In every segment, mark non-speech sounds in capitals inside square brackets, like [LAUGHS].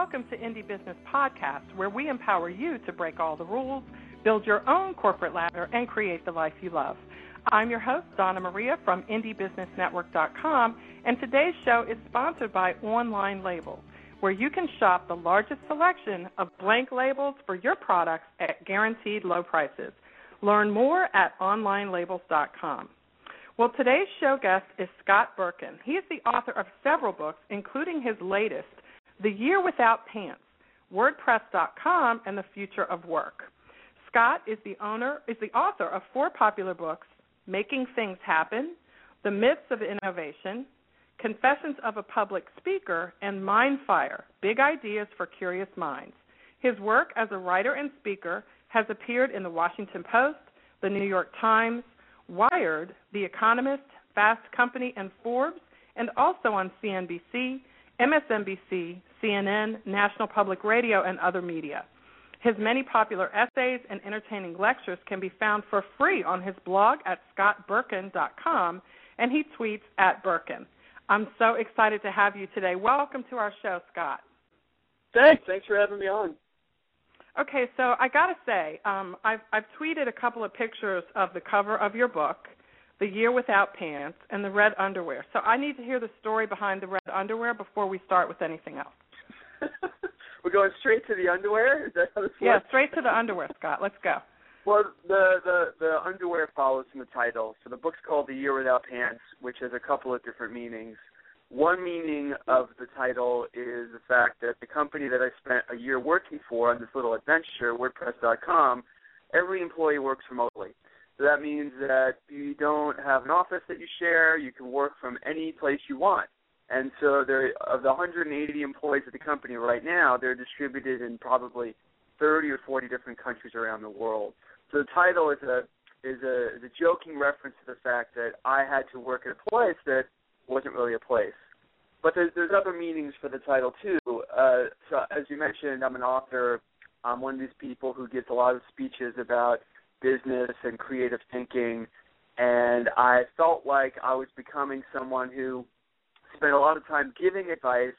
welcome to Indie Business Podcast, where we empower you to break all the rules, build your own corporate ladder, and create the life you love. I'm your host, Donna Maria from IndieBusinessNetwork.com, and today's show is sponsored by Online Labels, where you can shop the largest selection of blank labels for your products at guaranteed low prices. Learn more at OnlineLabels.com. Well, today's show guest is Scott Berkun. He is the author of several books, including his latest, The Year Without Pants, WordPress.com, and the Future of Work. Scott is the owner is the author of four popular books, Making Things Happen, The Myths of Innovation, Confessions of a Public Speaker, and Mindfire Big Ideas for Curious Minds. His work as a writer and speaker has appeared in the Washington Post, the New York Times, Wired, The Economist, Fast Company, and Forbes, and also on CNBC, MSNBC, CNN, National Public Radio, and other media. His many popular essays and entertaining lectures can be found for free on his blog at scottberkun.com, and he tweets at Berkun. I'm so excited to have you today. Welcome to our show, Scott. Thanks. Thanks for having me on. Okay, so I got to say, um, I've, I've tweeted a couple of pictures of the cover of your book, The Year Without Pants, and the red underwear. So I need to hear the story behind the red underwear before we start with anything else. [LAUGHS] We're going straight to the underwear. Is that how this Yeah, straight to the underwear, Scott. Let's go. Well, the the the underwear follows from the title. So the book's called The Year Without Pants, which has a couple of different meanings. One meaning of the title is the fact that the company that I spent a year working for on this little adventure, WordPress.com, every employee works remotely. So that means that you don't have an office that you share. You can work from any place you want. And so there of the 180 employees at the company right now, they're distributed in probably 30 or 40 different countries around the world. So the title is a is a, is a joking reference to the fact that I had to work at a place that wasn't really a place. But there's there's other meanings for the title too. Uh, so as you mentioned, I'm an author. I'm one of these people who gives a lot of speeches about business and creative thinking, and I felt like I was becoming someone who spent a lot of time giving advice,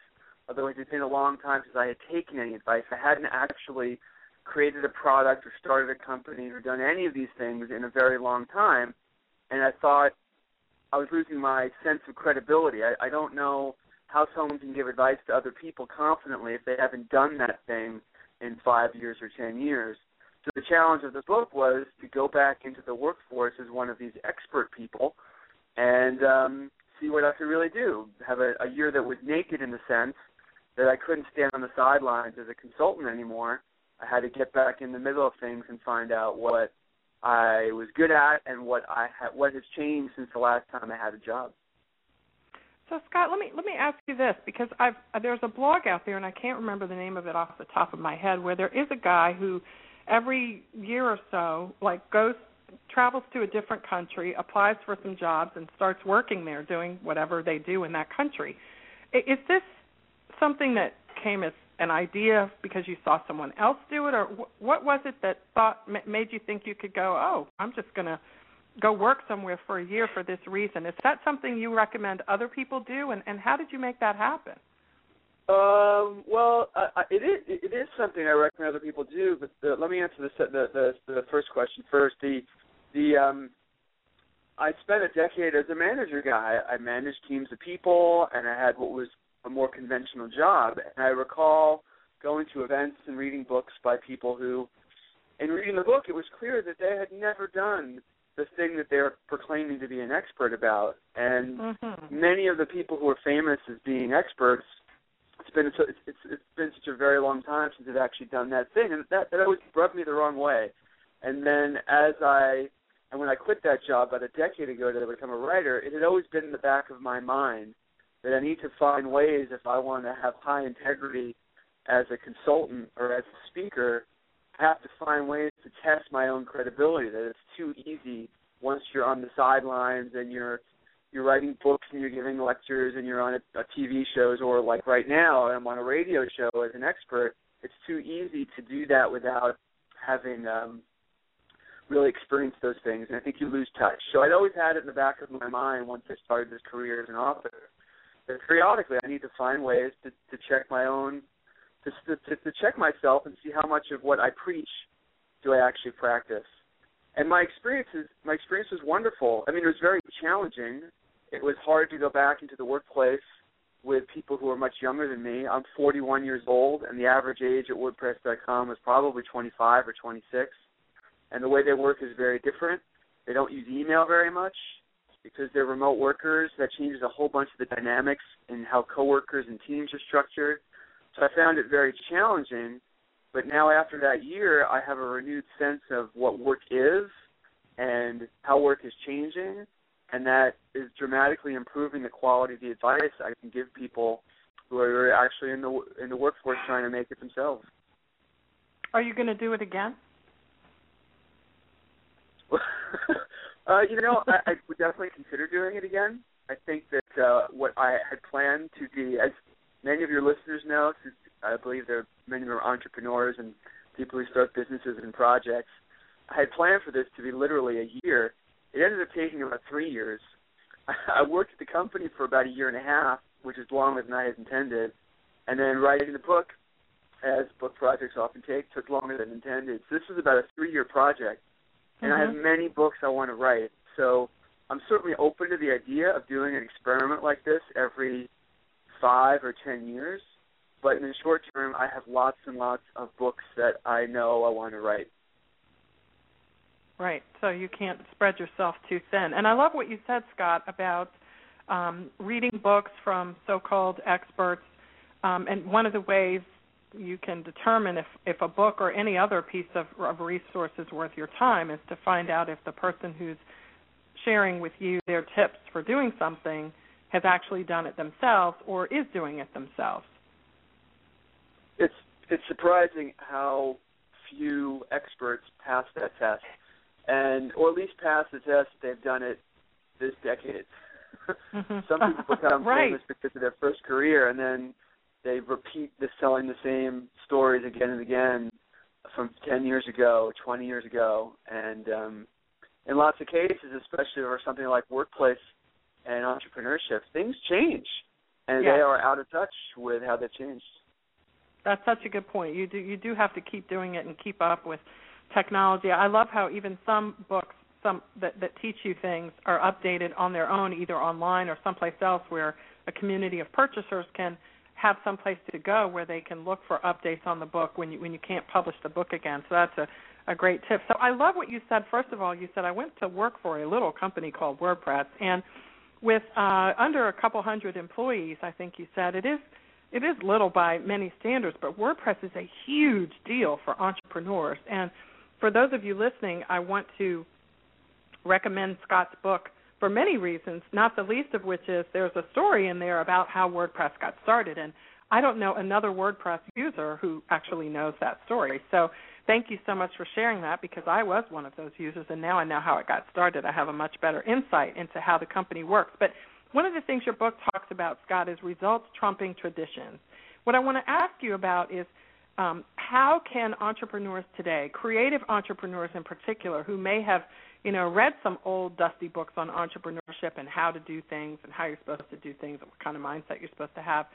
although it had been a long time since I had taken any advice. I hadn't actually created a product or started a company or done any of these things in a very long time, and I thought I was losing my sense of credibility. I, I don't know how someone can give advice to other people confidently if they haven't done that thing in five years or ten years. So the challenge of the book was to go back into the workforce as one of these expert people and um, see what I could really do. Have a, a year that was naked in the sense that I couldn't stand on the sidelines as a consultant anymore. I had to get back in the middle of things and find out what I was good at and what I had, what has changed since the last time I had a job. So Scott, let me let me ask you this because I've there's a blog out there and I can't remember the name of it off the top of my head where there is a guy who every year or so like goes travels to a different country, applies for some jobs and starts working there doing whatever they do in that country. Is this something that came as an idea because you saw someone else do it or what was it that thought made you think you could go, "Oh, I'm just going to go work somewhere for a year for this reason. Is that something you recommend other people do, and, and how did you make that happen? Um, well, uh, it is it is something I recommend other people do. But the, let me answer the, the the the first question first. The the um, I spent a decade as a manager guy. I managed teams of people, and I had what was a more conventional job. And I recall going to events and reading books by people who, in reading the book, it was clear that they had never done the thing that they're proclaiming to be an expert about. And mm-hmm. many of the people who are famous as being experts, it's been it's, it's it's been such a very long time since they've actually done that thing, and that that always rubbed me the wrong way. And then as I and when I quit that job about a decade ago to become a writer, it had always been in the back of my mind that I need to find ways if I want to have high integrity as a consultant or as a speaker I have to find ways to test my own credibility. That it's too easy once you're on the sidelines and you're you're writing books and you're giving lectures and you're on a, a TV shows or like right now I'm on a radio show as an expert. It's too easy to do that without having um, really experienced those things, and I think you lose touch. So I'd always had it in the back of my mind once I started this career as an author that periodically I need to find ways to, to check my own to, to to check myself and see how much of what I preach do I actually practice. And my experience is my experience was wonderful. I mean, it was very challenging. It was hard to go back into the workplace with people who are much younger than me. I'm 41 years old, and the average age at WordPress.com is probably 25 or 26. And the way they work is very different. They don't use email very much because they're remote workers. That changes a whole bunch of the dynamics in how coworkers and teams are structured. So I found it very challenging. But now, after that year, I have a renewed sense of what work is and how work is changing and that is dramatically improving the quality of the advice I can give people who are actually in the in the workforce trying to make it themselves. Are you going to do it again? [LAUGHS] uh, you know, I, I would definitely consider doing it again. I think that uh, what I had planned to be, as many of your listeners know, since I believe there are many are entrepreneurs and people who start businesses and projects, I had planned for this to be literally a year it ended up taking about three years. [LAUGHS] I worked at the company for about a year and a half, which is longer than I had intended, and then writing the book, as book projects often take, took longer than intended. So this was about a three-year project, and mm-hmm. I have mm-hmm. many books I want to write. So I'm certainly open to the idea of doing an experiment like this every five or ten years. But in the short term, I have lots and lots of books that I know I want to write. Right. So you can't spread yourself too thin. And I love what you said, Scott, about um, reading books from so-called experts. Um, and one of the ways you can determine if, if a book or any other piece of, of resource is worth your time is to find out if the person who's sharing with you their tips for doing something has actually done it themselves or is doing it themselves. It's it's surprising how few experts pass that test and or at least pass the test. They've done it this decade. [LAUGHS] Some people become [LAUGHS] right. famous because of their first career, and then they repeat the selling the same stories again and again from 10 years ago, 20 years ago, and um, in lots of cases, especially for something like workplace and entrepreneurship, things change, and yes. they are out of touch with how they've changed. That's such a good point. You do you do have to keep doing it and keep up with technology. I love how even some books some that, that teach you things are updated on their own, either online or someplace else, where a community of purchasers can have some place to go where they can look for updates on the book when you when you can't publish the book again. So that's a a great tip. So I love what you said. First of all, you said I went to work for a little company called WordPress, and with uh, under a couple hundred employees, I think you said it is it is little by many standards, but WordPress is a huge deal for entrepreneurs and for those of you listening, I want to recommend Scott's book for many reasons, not the least of which is there's a story in there about how WordPress got started. And I don't know another WordPress user who actually knows that story. So thank you so much for sharing that because I was one of those users and now I know how it got started. I have a much better insight into how the company works. But one of the things your book talks about, Scott, is results trumping traditions. What I want to ask you about is um, how can entrepreneurs today, creative entrepreneurs in particular, who may have you know read some old dusty books on entrepreneurship and how to do things and how you're supposed to do things and what kind of mindset you're supposed to have,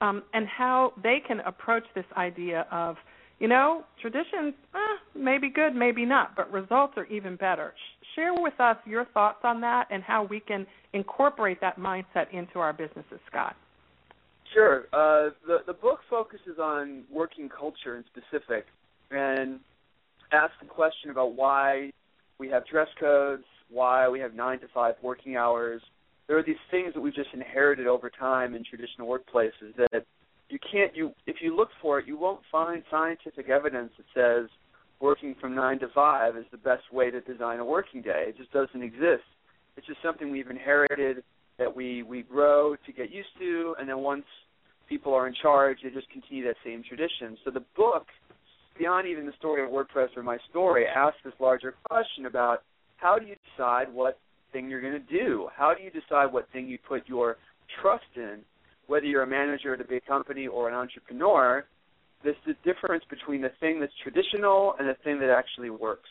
um, and how they can approach this idea of you know traditions eh, maybe good, maybe not, but results are even better. Share with us your thoughts on that and how we can incorporate that mindset into our businesses, Scott. Sure. Uh, the the book focuses on working culture in specific, and asks the question about why we have dress codes, why we have nine to five working hours. There are these things that we've just inherited over time in traditional workplaces that you can't you if you look for it, you won't find scientific evidence that says working from nine to five is the best way to design a working day. It just doesn't exist. It's just something we've inherited that we we grow to get used to, and then once people are in charge, they just continue that same tradition. So the book, beyond even the story of WordPress or my story, asks this larger question about how do you decide what thing you're going to do? How do you decide what thing you put your trust in? Whether you're a manager at a big company or an entrepreneur, there's the difference between the thing that's traditional and the thing that actually works.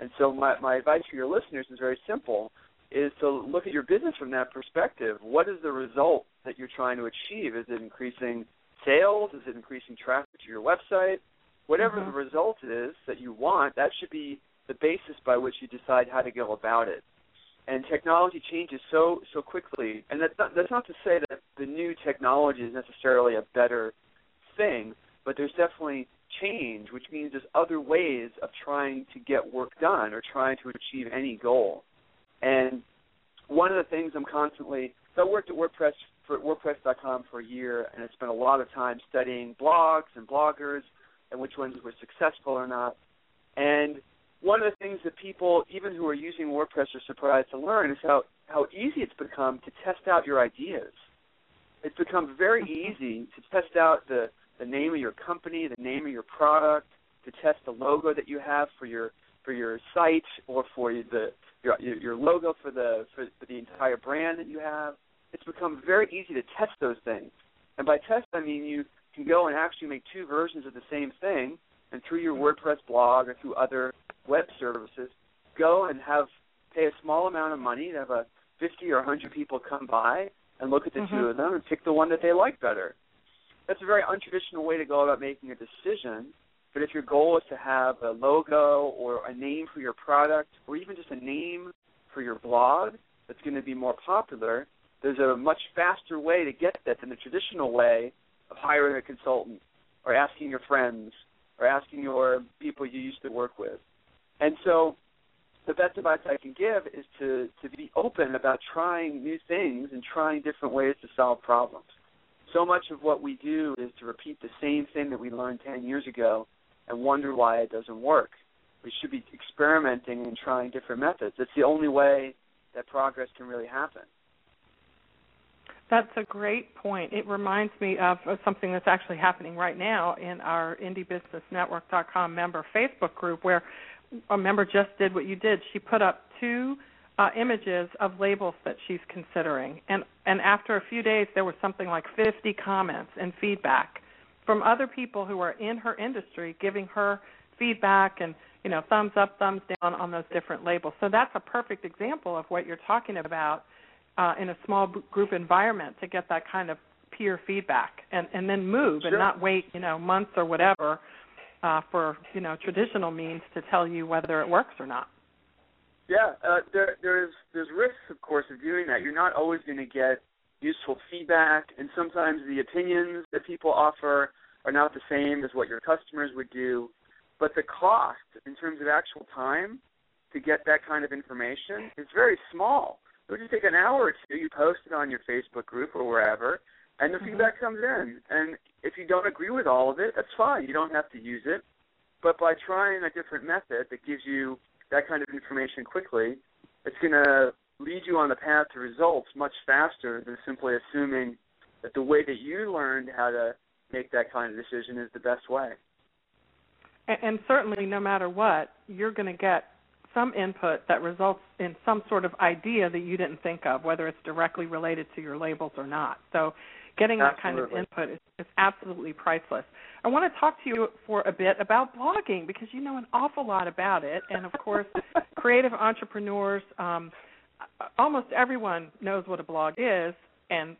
And so my, my advice for your listeners is very simple is to look at your business from that perspective. What is the result that you're trying to achieve? Is it increasing sales? Is it increasing traffic to your website? Whatever mm-hmm. the result is that you want, that should be the basis by which you decide how to go about it. And technology changes so so quickly, and that's not, that's not to say that the new technology is necessarily a better thing, but there's definitely change, which means there's other ways of trying to get work done or trying to achieve any goal. And one of the things I'm constantly so I worked at WordPress for WordPress.com for a year, and I spent a lot of time studying blogs and bloggers and which ones were successful or not. And one of the things that people, even who are using WordPress, are surprised to learn is how how easy it's become to test out your ideas. It's become very Mm-hmm. easy to test out the the name of your company, the name of your product, to test the logo that you have for your for your site or for the your your logo for the for, for the entire brand that you have. It's become very easy to test those things. And by test I mean you can go and actually make two versions of the same thing and through your WordPress blog or through other web services, go and have pay a small amount of money to have a 50 or 100 people come by and look at the mm-hmm. two of them and pick the one that they like better. That's a very untraditional way to go about making a decision. But if your goal is to have a logo or a name for your product or even just a name for your blog that's going to be more popular, there's a much faster way to get that than the traditional way of hiring a consultant or asking your friends or asking your people you used to work with. And so the best advice I can give is to, to be open about trying new things and trying different ways to solve problems. So much of what we do is to repeat the same thing that we learned 10 years ago and wonder why it doesn't work. We should be experimenting and trying different methods. It's the only way that progress can really happen. That's a great point. It reminds me of something that's actually happening right now in our IndieBusinessNetwork.com member Facebook group where a member just did what you did. She put up two uh, images of labels that she's considering, and and after a few days, there was something like 50 comments and feedback from other people who are in her industry, giving her feedback and you know thumbs up, thumbs down on those different labels. So that's a perfect example of what you're talking about uh, in a small group environment to get that kind of peer feedback and and then move sure. and not wait you know months or whatever uh, for you know traditional means to tell you whether it works or not. Yeah, uh, there there's there's risks, of course, of doing that. You're not always going to get useful feedback, and sometimes the opinions that people offer are not the same as what your customers would do. But the cost, in terms of actual time, to get that kind of information is very small. It would just take an hour or two. You post it on your Facebook group or wherever, and the mm-hmm. feedback comes in. And if you don't agree with all of it, that's fine. You don't have to use it. But by trying a different method that gives you that kind of information quickly, it's going to lead you on the path to results much faster than simply assuming that the way that you learned how to make that kind of decision is the best way. And, and certainly, no matter what, you're going to get some input that results in some sort of idea that you didn't think of, whether it's directly related to your labels or not. So, getting that kind of input is, is absolutely priceless. I want to talk to you for a bit about blogging because you know an awful lot about it, and of course, [LAUGHS] creative entrepreneurs. Um, almost everyone knows what a blog is, and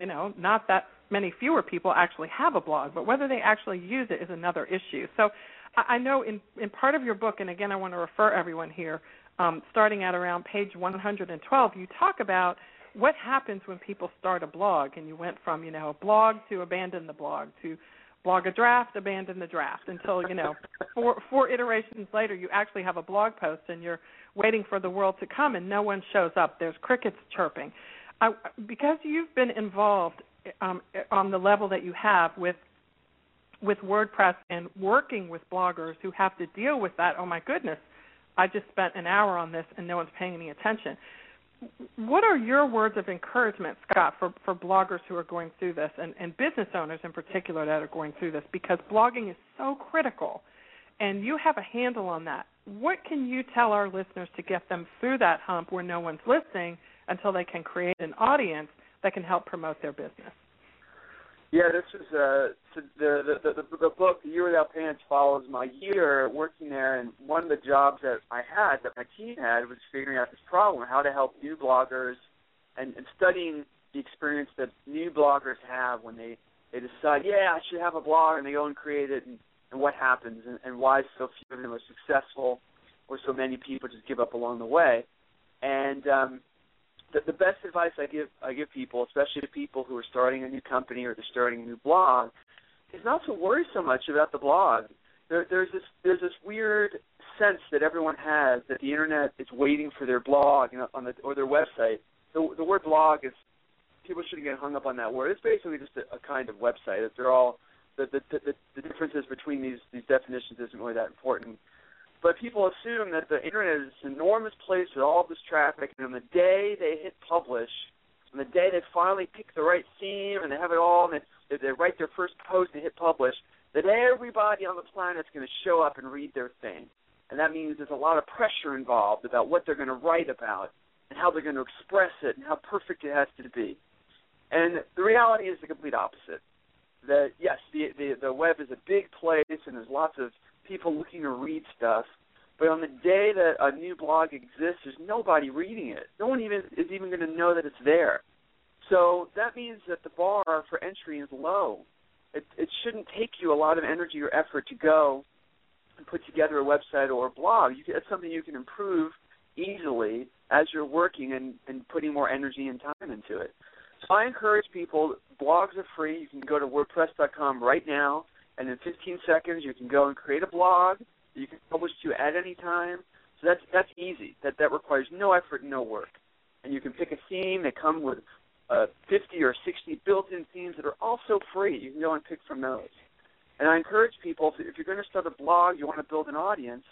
you know, not that many fewer people actually have a blog, but whether they actually use it is another issue. So I know in, in part of your book, and again, I want to refer everyone here, um, starting at around page 112, you talk about what happens when people start a blog, and you went from you know a blog to abandon the blog to blog a draft, abandon the draft until you know four four iterations later you actually have a blog post and you're waiting for the world to come and no one shows up. There's crickets chirping. I, because you've been involved um, on the level that you have with with WordPress and working with bloggers who have to deal with that, oh my goodness, I just spent an hour on this and no one's paying any attention. What are your words of encouragement, Scott, for, for bloggers who are going through this and, and business owners in particular that are going through this? Because blogging is so critical and you have a handle on that. What can you tell our listeners to get them through that hump where no one's listening until they can create an audience that can help promote their business? Yeah, this is uh, the, the the the book "The Year Without Pants" follows my year working there, and one of the jobs that I had, that my team had, was figuring out this problem: how to help new bloggers, and, and studying the experience that new bloggers have when they they decide, yeah, I should have a blog, and they go and create it, and, and what happens, and, and why so few of them are successful, or so many people just give up along the way. And um, the, the best advice I give I give people, especially to people who are starting a new company or they're starting a new blog, is not to worry so much about the blog. There, there's this there's this weird sense that everyone has that the internet is waiting for their blog you know, on the or their website. The, the word blog is people shouldn't get hung up on that word. It's basically just a, a kind of website. That they're all the the, the the differences between these these definitions isn't really that important. But people assume that the internet is this enormous place with all this traffic, and on the day they hit publish, on the day they finally pick the right theme and they have it all, and they, they write their first post and hit publish, that everybody on the planet is going to show up and read their thing. And that means there's a lot of pressure involved about what they're going to write about and how they're going to express it and how perfect it has to be. And the reality is the complete opposite. That yes, the, the the web is a big place and there's lots of people looking to read stuff, but on the day that a new blog exists, there's nobody reading it. No one even is even going to know that it's there. So that means that the bar for entry is low. It, it shouldn't take you a lot of energy or effort to go and put together a website or a blog. You that's something you can improve easily as you're working and, and putting more energy and time into it. So I encourage people, blogs are free. You can go to WordPress.com right now, and in 15 seconds you can go and create a blog. You can publish to at any time. So that's that's easy. That that requires no effort no work. And you can pick a theme. They come with uh, 50 or 60 built-in themes that are also free. You can go and pick from those. And I encourage people, if you're going to start a blog, you want to build an audience,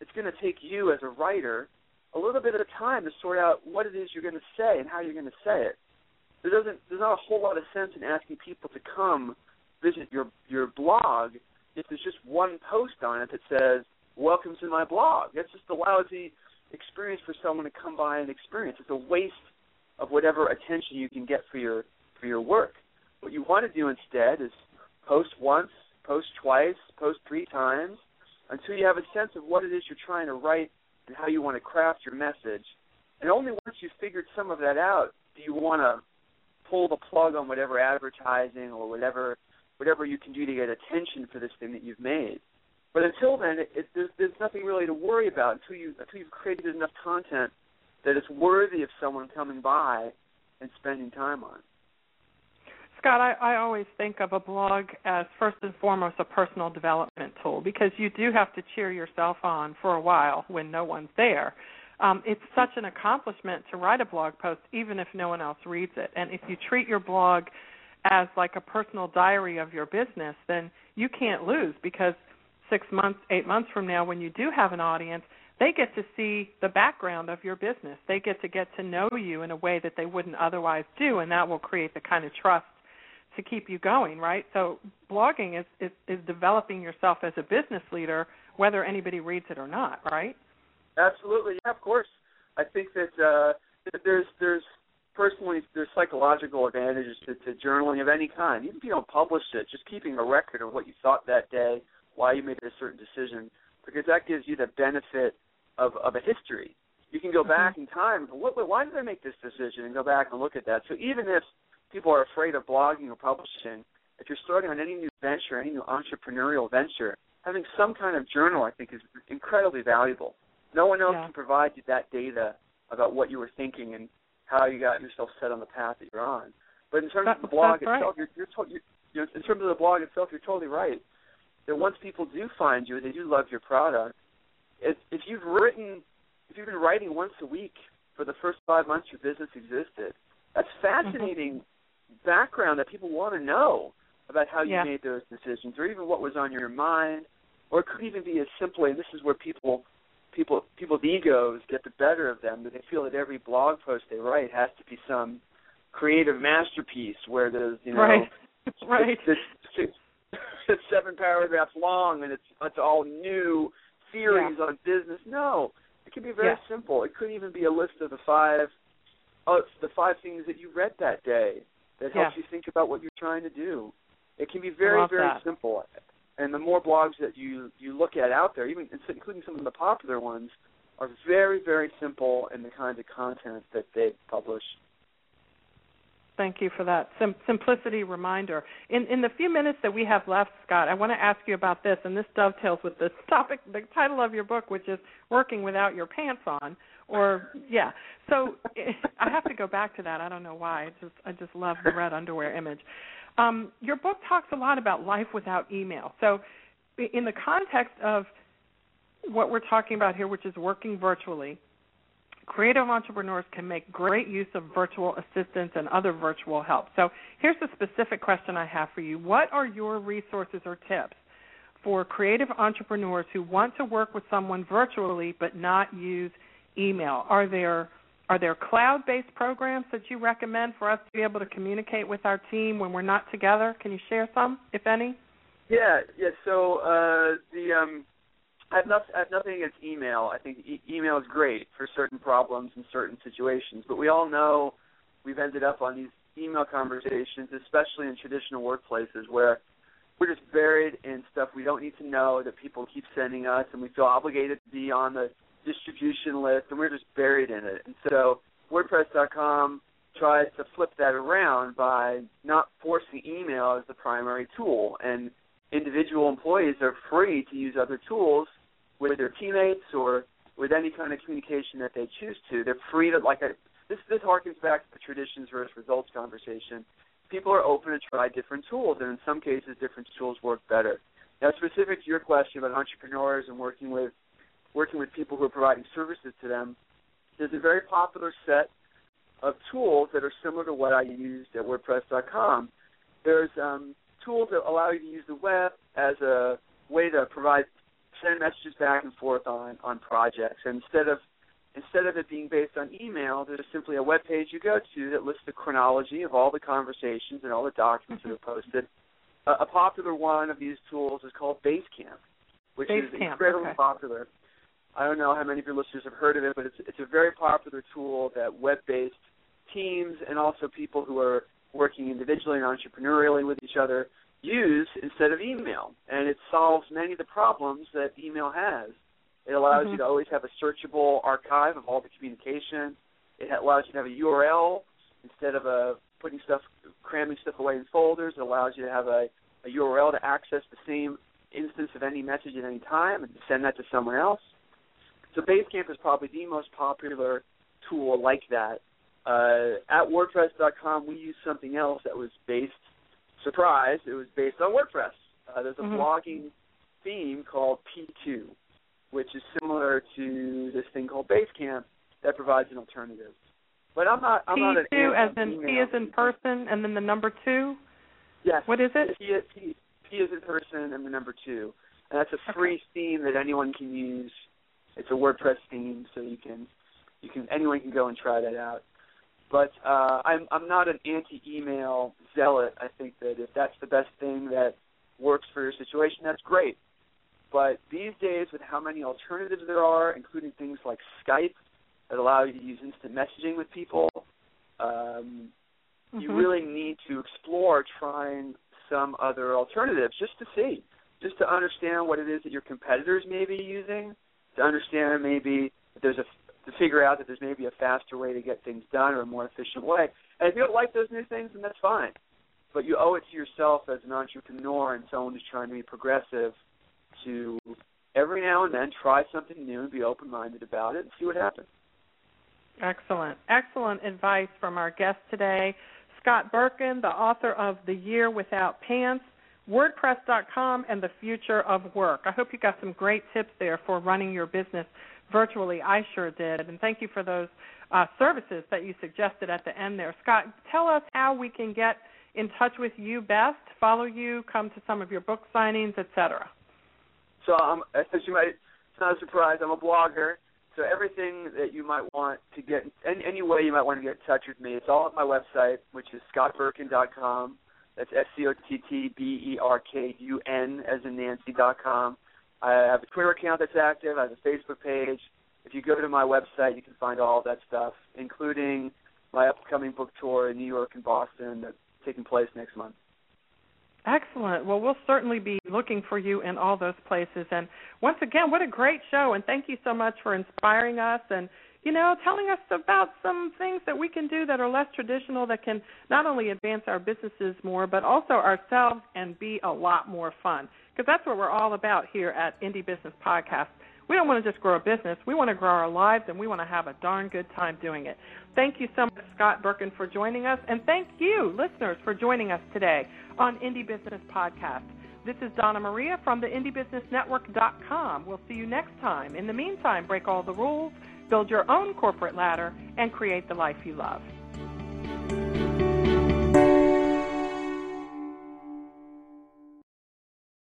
it's going to take you as a writer a little bit of time to sort out what it is you're going to say and how you're going to say it. There doesn't, there's not a whole lot of sense in asking people to come visit your your blog if there's just one post on it that says "Welcome to my blog." That's just a lousy experience for someone to come by and experience. It's a waste of whatever attention you can get for your for your work. What you want to do instead is post once, post twice, post three times until you have a sense of what it is you're trying to write and how you want to craft your message. And only once you've figured some of that out do you want to pull the plug on whatever advertising or whatever whatever you can do to get attention for this thing that you've made. But until then, it, it, there's, there's nothing really to worry about until you until you've created enough content that it's worthy of someone coming by and spending time on. Scott, I, I always think of a blog as first and foremost a personal development tool because you do have to cheer yourself on for a while when no one's there. Um, it's such an accomplishment to write a blog post even if no one else reads it. And if you treat your blog as like a personal diary of your business, then you can't lose because six months, eight months from now, when you do have an audience, they get to see the background of your business. They get to get to know you in a way that they wouldn't otherwise do, and that will create the kind of trust to keep you going, right? So blogging is, is, is developing yourself as a business leader, whether anybody reads it or not, right? Absolutely, yeah, of course. I think that uh, there's there's personally there's psychological advantages to, to journaling of any kind. Even if you don't publish it, just keeping a record of what you thought that day, why you made a certain decision, because that gives you the benefit of of a history. You can go mm-hmm. back in time. And what, why did I make this decision? And go back and look at that. So even if people are afraid of blogging or publishing, if you're starting on any new venture, any new entrepreneurial venture, having some kind of journal, I think, is incredibly valuable. No one else yeah. can provide you that data about what you were thinking and how you got yourself set on the path that you're on. But in terms that, of the blog right. itself, you're, you're, to, you're, you're in terms of the blog itself, you're totally right. That once people do find you, they do love your product. If, if you've written, if you've been writing once a week for the first five months your business existed, that's Mm-hmm. fascinating mm-hmm. background that people want to know about how you yeah. made those decisions, or even what was on your mind, or it could even be as simply. And this is where people people people's egos get the better of them that they feel that every blog post they write has to be some creative masterpiece where there's you know right [LAUGHS] [LAUGHS] right it's, it's, it's seven paragraphs long and it's it's all new theories yeah. on business no it can be very yeah. simple it could even be a list of the five uh, the five things that you read that day that helps yeah. you think about what you're trying to do it can be very very that. simple and the more blogs that you you look at out there, even including some of the popular ones, are very very simple in the kinds of content that they publish. Thank you for that Sim- simplicity reminder. In in the few minutes that we have left, Scott, I want to ask you about this, and this dovetails with the topic, the title of your book, which is "Working Without Your Pants On." Or yeah, so [LAUGHS] I have to go back to that. I don't know why. I just I just love the red underwear image. Um, your book talks a lot about life without email. So, in the context of what we're talking about here, which is working virtually, creative entrepreneurs can make great use of virtual assistants and other virtual help. So, here's the specific question I have for you What are your resources or tips for creative entrepreneurs who want to work with someone virtually but not use email? Are there are there cloud-based programs that you recommend for us to be able to communicate with our team when we're not together? Can you share some, if any? Yeah, yeah. So uh, the um, I have, I have nothing against email. I think e- email is great for certain problems in certain situations, but we all know we've ended up on these email conversations, especially in traditional workplaces where we're just buried in stuff we don't need to know that people keep sending us, and we feel obligated to be on the distribution list, and we're just buried in it. And so WordPress.com tries to flip that around by not forcing email as the primary tool, and individual employees are free to use other tools with their teammates or with any kind of communication that they choose to. They're free to like a, this. This harkens back to the traditions versus results conversation. People are open to try different tools, and in some cases, different tools work better. Now, specific to your question about entrepreneurs and working with working with people who are providing services to them, there's a very popular set of tools that are similar to what I used at WordPress.com. There's um, tools that allow you to use the web as a way to provide send messages back and forth on on projects. And instead of instead of it being based on email, there's simply a web page you go to that lists the chronology of all the conversations and all the documents that are posted. Uh, a popular one of these tools is called Basecamp, which Basecamp, is incredibly okay. popular. I don't know how many of your listeners have heard of it, but it's it's a very popular tool that web-based teams and also people who are working individually and entrepreneurially with each other use instead of email. And it solves many of the problems that email has. It allows Mhm. you to always have a searchable archive of all the communication. It allows you to have a URL instead of a putting stuff, cramming stuff away in folders. It allows you to have a, a URL to access the same instance of any message at any time and send that to someone else. So Basecamp is probably the most popular tool like that. Uh, at WordPress.com, we use something else that was based, surprise, it was based on WordPress. Uh, there's a Mhm. blogging theme called P2, which is similar to this thing called Basecamp that provides an alternative. But I'm not. I'm not an P2 as in. P is in person, and then the number two. Yes. What is it? P, P, P is in person, and the number two, and that's a free theme that anyone can use. It's a WordPress theme, so you can you can anyone can go and try that out. But uh, I'm I'm not an anti-email zealot. I think that if that's the best thing that works for your situation, that's great. But these days, with how many alternatives there are, including things like Skype that allow you to use instant messaging with people, um, you Mhm. really need to explore trying some other alternatives just to see, just to understand what it is that your competitors may be using, to understand maybe if there's a to figure out that there's maybe a faster way to get things done or a more efficient way. And if you don't like those new things, then that's fine. But you owe it to yourself as an entrepreneur and someone who's trying to be progressive to every now and then try something new and be open minded about it and see what happens. Excellent. Excellent advice from our guest today, Scott Berkun, the author of The Year Without Pants, WordPress.com, and the Future of Work. I hope you got some great tips there for running your business virtually. I sure did. And thank you for those uh, services that you suggested at the end there. Scott, tell us how we can get in touch with you best, follow you, come to some of your book signings, etc. So um, as you might, it's not a surprise. I'm a blogger. So everything that you might want to get, any, any way you might want to get in touch with me, it's all at my website, which is scottberkun.com. That's S C O T T B E R K U N as in Nancy dot com. I have a Twitter account that's active. I have a Facebook page. If you go to my website, you can find all that stuff, including my upcoming book tour in New York and Boston that's taking place next month. Excellent. Well, we'll certainly be looking for you in all those places. And once again, what a great show. And thank you so much for inspiring us and, you know, telling us about some things that we can do that are less traditional that can not only advance our businesses more, but also ourselves and be a lot more fun. Because that's what we're all about here at Indie Business Podcast. We don't want to just grow a business. We want to grow our lives and we want to have a darn good time doing it. Thank you so much, Scott Berkun, for joining us. And thank you, listeners, for joining us today on Indie Business Podcast. This is Donna Maria from the IndieBusinessNetwork.com. We'll see you next time. In the meantime, break all the rules, build your own corporate ladder, and create the life you love.